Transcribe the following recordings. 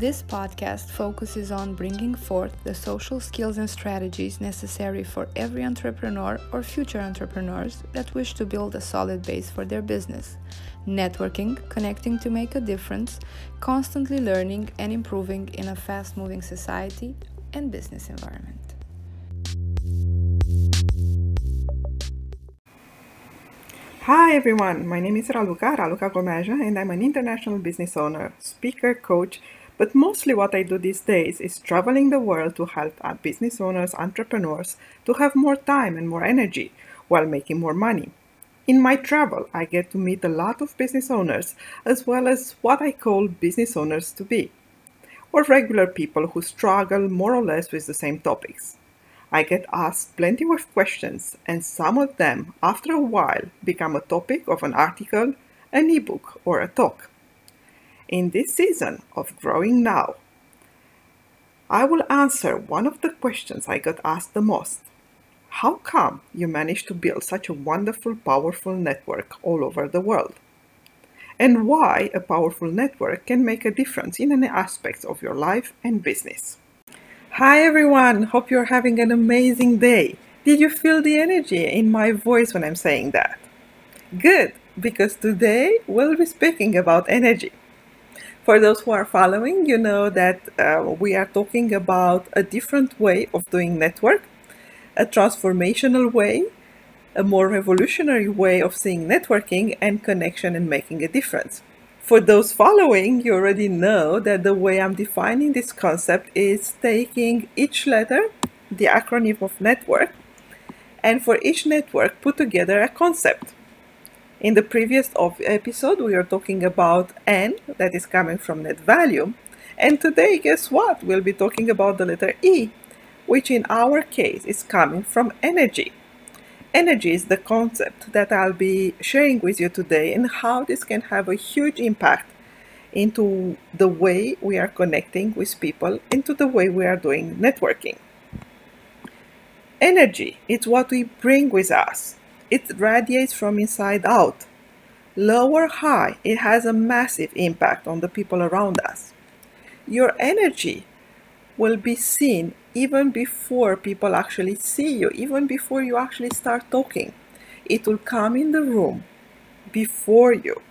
This podcast focuses on bringing forth the social skills and strategies necessary for every entrepreneur or future entrepreneurs that wish to build a solid base for their business. Networking, connecting to make a difference, constantly learning and improving in a fast moving society and business environment. Hi everyone, my name is Raluca, Raluca Gomeja, and I'm an international business owner, speaker, coach, but mostly what I do these days is traveling the world to help uh, business owners, entrepreneurs to have more time and more energy while making more money. In my travel, I get to meet a lot of business owners as well as what I call business owners to be, or regular people who struggle more or less with the same topics. I get asked plenty of questions, and some of them, after a while, become a topic of an article, an ebook, or a talk in this season of Growing Now. I will answer one of the questions I got asked the most. How come you managed to build such a wonderful, powerful network all over the world? And why a powerful network can make a difference in any aspects of your life and business. Hi everyone, hope you're having an amazing day. Did you feel the energy in my voice when I'm saying that? Good, because today we'll be speaking about energy. For those who are following, you know that uh, we are talking about a different way of doing network, a transformational way, a more revolutionary way of seeing networking and connection and making a difference. For those following, you already know that the way I'm defining this concept is taking each letter, the acronym of network, and for each network put together a concept. In the previous episode, we were talking about N, that is coming from net value. And today, guess what? We'll be talking about the letter E, which in our case is coming from energy. Energy is the concept that I'll be sharing with you today and how this can have a huge impact into the way we are connecting with people, into the way we are doing networking. Energy is what we bring with us it radiates from inside out. Low or high, it has a massive impact on the people around us. Your energy will be seen even before people actually see you, even before you actually start talking. It will come in the room before you.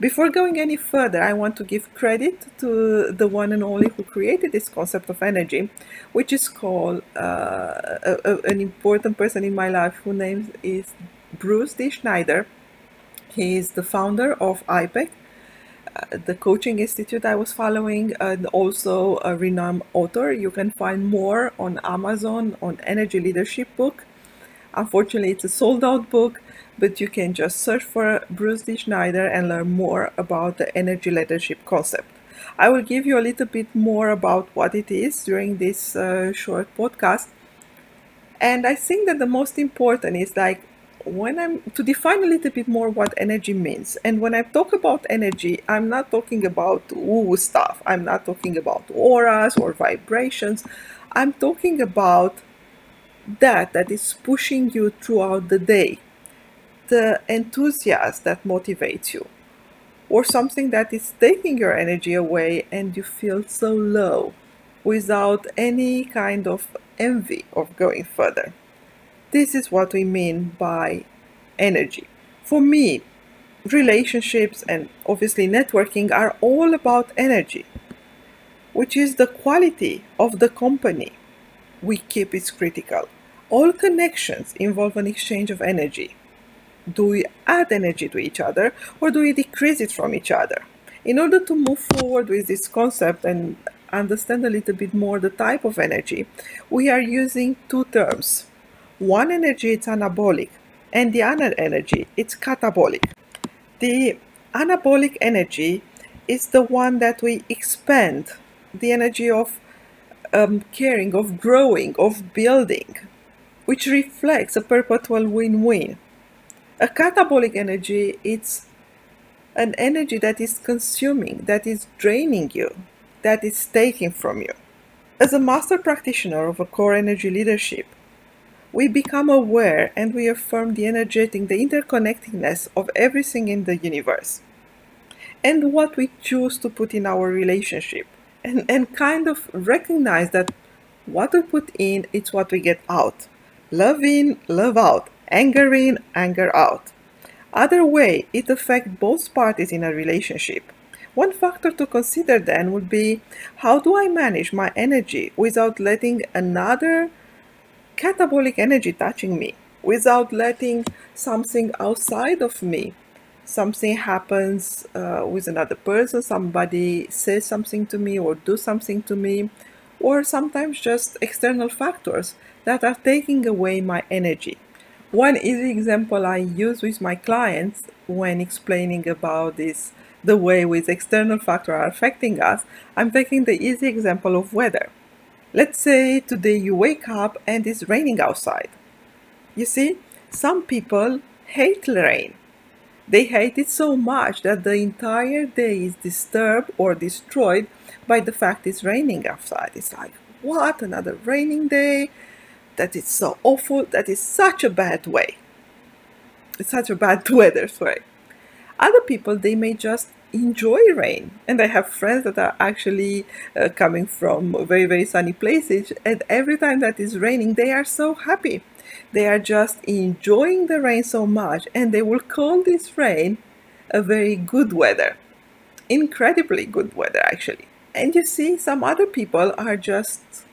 Before going any further, I want to give credit to the one and only who created this concept of energy, which is called uh, a, a, an important person in my life whose name is Bruce D. Schneider. He is the founder of IPEC, uh, the coaching institute I was following, and also a renowned author. You can find more on Amazon on energy leadership book. Unfortunately, it's a sold out book but you can just search for Bruce D. Schneider and learn more about the energy leadership concept. I will give you a little bit more about what it is during this uh, short podcast. And I think that the most important is like when I'm to define a little bit more what energy means. And when I talk about energy, I'm not talking about woo stuff. I'm not talking about auras or vibrations. I'm talking about that that is pushing you throughout the day the enthusiasm that motivates you, or something that is taking your energy away and you feel so low without any kind of envy of going further. This is what we mean by energy. For me, relationships and obviously networking are all about energy, which is the quality of the company we keep is critical. All connections involve an exchange of energy do we add energy to each other or do we decrease it from each other? In order to move forward with this concept and understand a little bit more the type of energy, we are using two terms. One energy is anabolic and the other energy it's catabolic. The anabolic energy is the one that we expand, the energy of um, caring, of growing, of building, which reflects a perpetual win-win. A catabolic energy it's an energy that is consuming, that is draining you, that is taking from you. As a master practitioner of a core energy leadership, we become aware and we affirm the energetic, the interconnectedness of everything in the universe. And what we choose to put in our relationship and, and kind of recognize that what we put in is what we get out. Love in, love out. Anger in, anger out. Other way, it affects both parties in a relationship. One factor to consider then would be how do I manage my energy without letting another catabolic energy touching me, without letting something outside of me something happens uh, with another person, somebody says something to me or do something to me, or sometimes just external factors that are taking away my energy. One easy example I use with my clients when explaining about this, the way with external factors are affecting us, I'm taking the easy example of weather. Let's say today you wake up and it's raining outside. You see, some people hate rain they hate it so much that the entire day is disturbed or destroyed by the fact it's raining outside. It's like, what? Another raining day? That is so awful. That is such a bad way. It's such a bad weather, sorry. Other people, they may just enjoy rain. And I have friends that are actually uh, coming from very, very sunny places. And every time that is raining, they are so happy. They are just enjoying the rain so much and they will call this rain a very good weather. Incredibly good weather, actually. And you see, some other people are just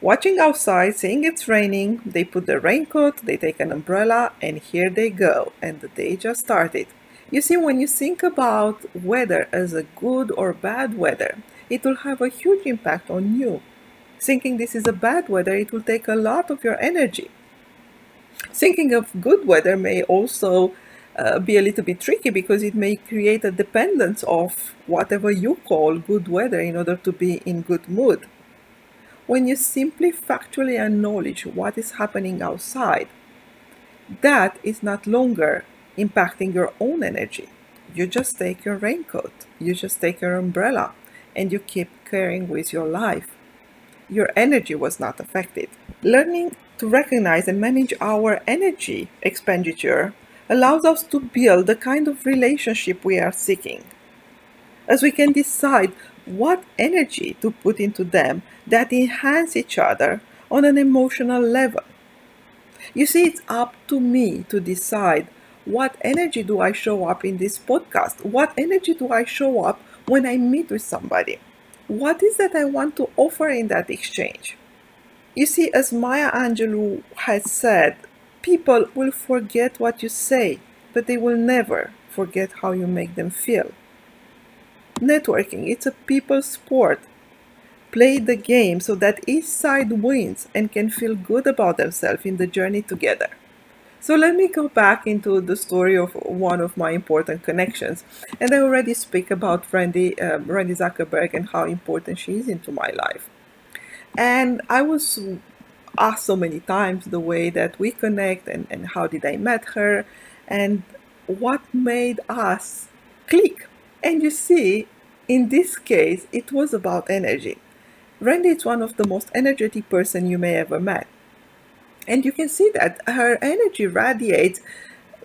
watching outside, seeing it's raining. They put the raincoat, they take an umbrella, and here they go. And the day just started. You see, when you think about weather as a good or bad weather, it will have a huge impact on you. Thinking this is a bad weather, it will take a lot of your energy. Thinking of good weather may also uh, be a little bit tricky because it may create a dependence of whatever you call good weather in order to be in good mood. When you simply factually acknowledge what is happening outside, that is not longer impacting your own energy. You just take your raincoat, you just take your umbrella, and you keep carrying with your life. Your energy was not affected. Learning to recognize and manage our energy expenditure allows us to build the kind of relationship we are seeking. As we can decide what energy to put into them that enhance each other on an emotional level. You see, it's up to me to decide what energy do I show up in this podcast? What energy do I show up when I meet with somebody? What is that I want to offer in that exchange? You see, as Maya Angelou has said, people will forget what you say, but they will never forget how you make them feel. Networking, it's a people sport. Play the game so that each side wins and can feel good about themselves in the journey together. So let me go back into the story of one of my important connections. And I already speak about Randi, um, Randi Zuckerberg and how important she is into my life. And I was asked so many times the way that we connect and, and how did I met her and what made us click. And you see, in this case, it was about energy. Randi is one of the most energetic person you may ever met. And you can see that her energy radiates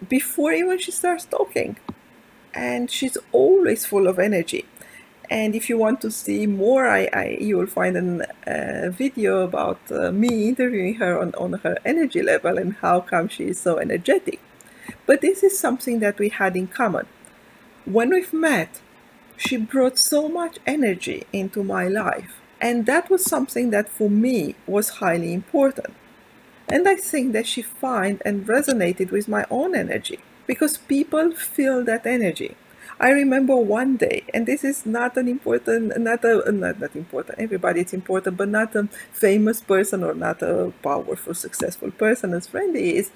before even she starts talking. And she's always full of energy. And if you want to see more, I, I you will find a uh, video about uh, me interviewing her on, on her energy level and how come she is so energetic. But this is something that we had in common. When we've met, she brought so much energy into my life. And that was something that for me was highly important. And I think that she found and resonated with my own energy because people feel that energy. I remember one day, and this is not an important, not a, not, not important, everybody it's important, but not a famous person or not a powerful, successful person as Randi is,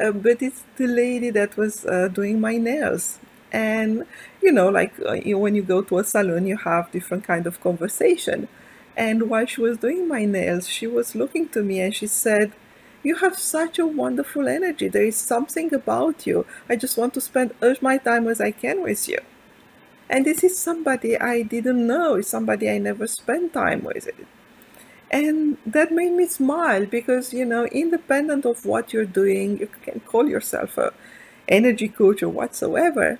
uh, but it's the lady that was uh, doing my nails. And, you know, like uh, you, when you go to a salon, you have different kind of conversation. And while she was doing my nails, she was looking to me and she said, you have such a wonderful energy. There is something about you. I just want to spend as much time as I can with you. And this is somebody I didn't know, somebody I never spent time with. It. And that made me smile because, you know, independent of what you're doing, you can call yourself a energy coach or whatsoever.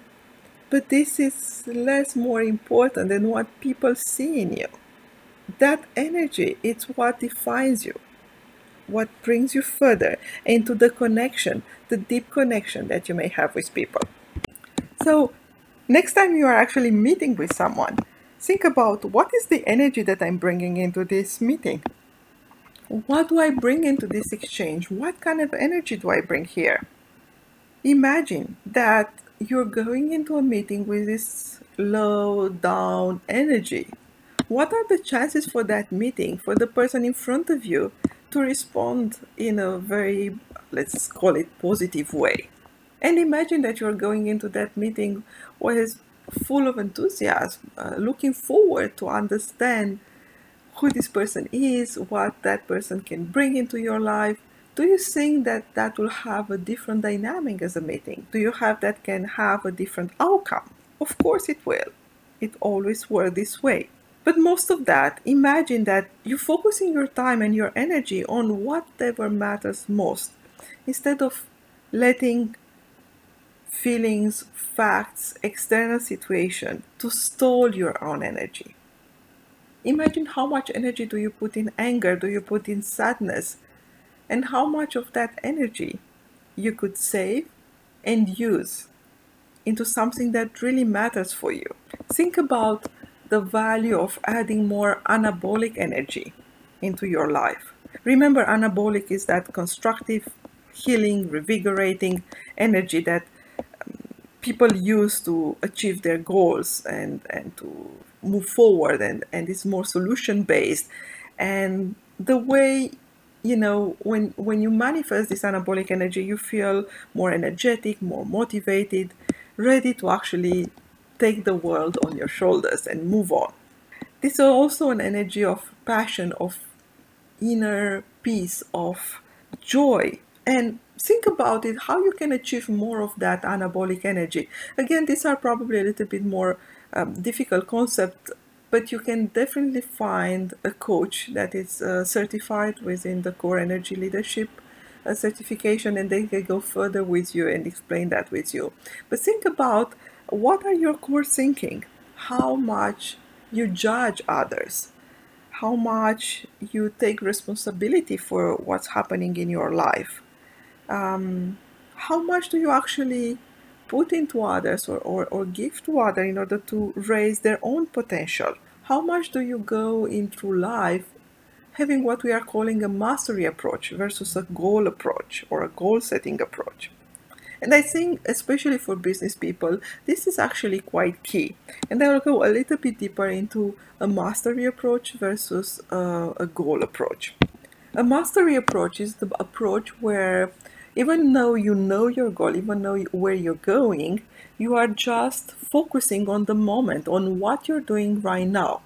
But this is less more important than what people see in you. That energy, it's what defines you, what brings you further into the connection, the deep connection that you may have with people. So, next time you are actually meeting with someone, think about what is the energy that I'm bringing into this meeting? What do I bring into this exchange? What kind of energy do I bring here? Imagine that you're going into a meeting with this low down energy. What are the chances for that meeting, for the person in front of you to respond in a very, let's call it, positive way? And imagine that you're going into that meeting with full of enthusiasm, uh, looking forward to understand who this person is, what that person can bring into your life, do you think that that will have a different dynamic as a meeting? Do you have that can have a different outcome? Of course it will. It always works this way. But most of that, imagine that you're focusing your time and your energy on whatever matters most instead of letting feelings, facts, external situation to stall your own energy. Imagine how much energy do you put in anger, do you put in sadness, and how much of that energy you could save and use into something that really matters for you. Think about the value of adding more anabolic energy into your life. Remember, anabolic is that constructive, healing, revigorating energy that um, people use to achieve their goals and, and to move forward and, and it's more solution based. And the way you know when when you manifest this anabolic energy you feel more energetic more motivated ready to actually take the world on your shoulders and move on. This is also an energy of passion of inner peace of joy. And think about it how you can achieve more of that anabolic energy. Again these are probably a little bit more um, difficult concept but you can definitely find a coach that is uh, certified within the core energy leadership uh, certification and they can go further with you and explain that with you. But think about what are your core thinking? How much you judge others? How much you take responsibility for what's happening in your life? Um, how much do you actually put into others or, or, or give to others in order to raise their own potential? How much do you go into life having what we are calling a mastery approach versus a goal approach or a goal setting approach? And I think, especially for business people, this is actually quite key. And I will go a little bit deeper into a mastery approach versus uh, a goal approach. A mastery approach is the approach where even though you know your goal, even though where you're going, you are just focusing on the moment, on what you're doing right now.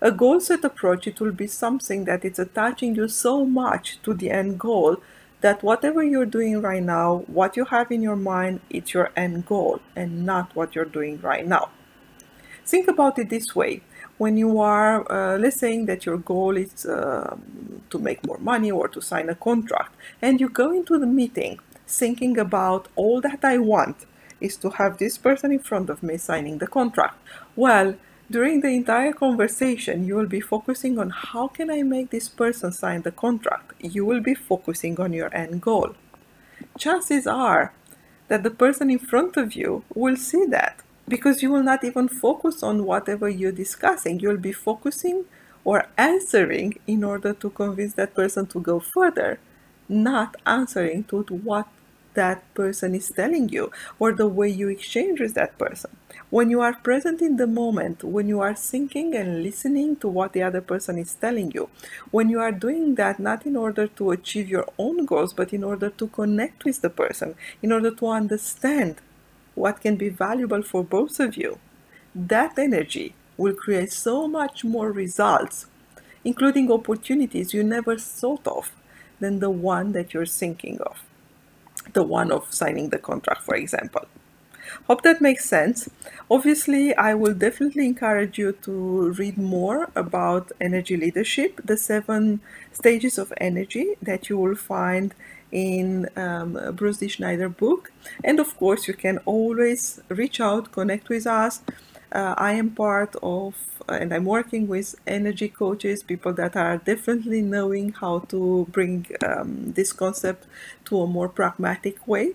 A goal set approach, it will be something that it's attaching you so much to the end goal that whatever you're doing right now, what you have in your mind, it's your end goal and not what you're doing right now. Think about it this way when you are, uh, let's say that your goal is uh, to make more money or to sign a contract, and you go into the meeting thinking about all that I want is to have this person in front of me signing the contract. Well, during the entire conversation, you will be focusing on how can I make this person sign the contract. You will be focusing on your end goal. Chances are that the person in front of you will see that because you will not even focus on whatever you're discussing. You'll be focusing or answering in order to convince that person to go further, not answering to what that person is telling you or the way you exchange with that person. When you are present in the moment, when you are thinking and listening to what the other person is telling you, when you are doing that not in order to achieve your own goals, but in order to connect with the person, in order to understand what can be valuable for both of you, that energy will create so much more results, including opportunities you never thought of, than the one that you're thinking of. The one of signing the contract, for example. Hope that makes sense. Obviously, I will definitely encourage you to read more about energy leadership, the seven stages of energy that you will find in um, Bruce D. Schneider book. And of course, you can always reach out, connect with us. Uh, I am part of, uh, and I'm working with energy coaches, people that are definitely knowing how to bring um, this concept to a more pragmatic way.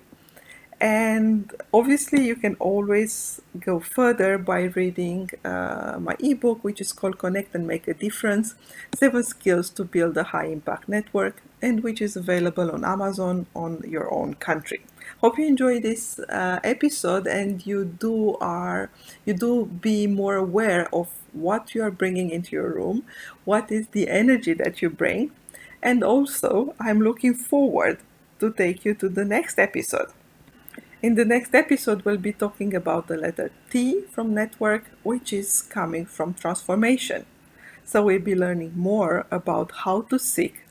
And obviously, you can always go further by reading uh, my ebook, which is called Connect and Make a Difference Seven Skills to Build a High Impact Network, and which is available on Amazon on your own country. Hope you enjoy this uh, episode and you do are you do be more aware of what you are bringing into your room, what is the energy that you bring, and also I'm looking forward to take you to the next episode. In the next episode, we'll be talking about the letter T from network, which is coming from transformation. So we'll be learning more about how to seek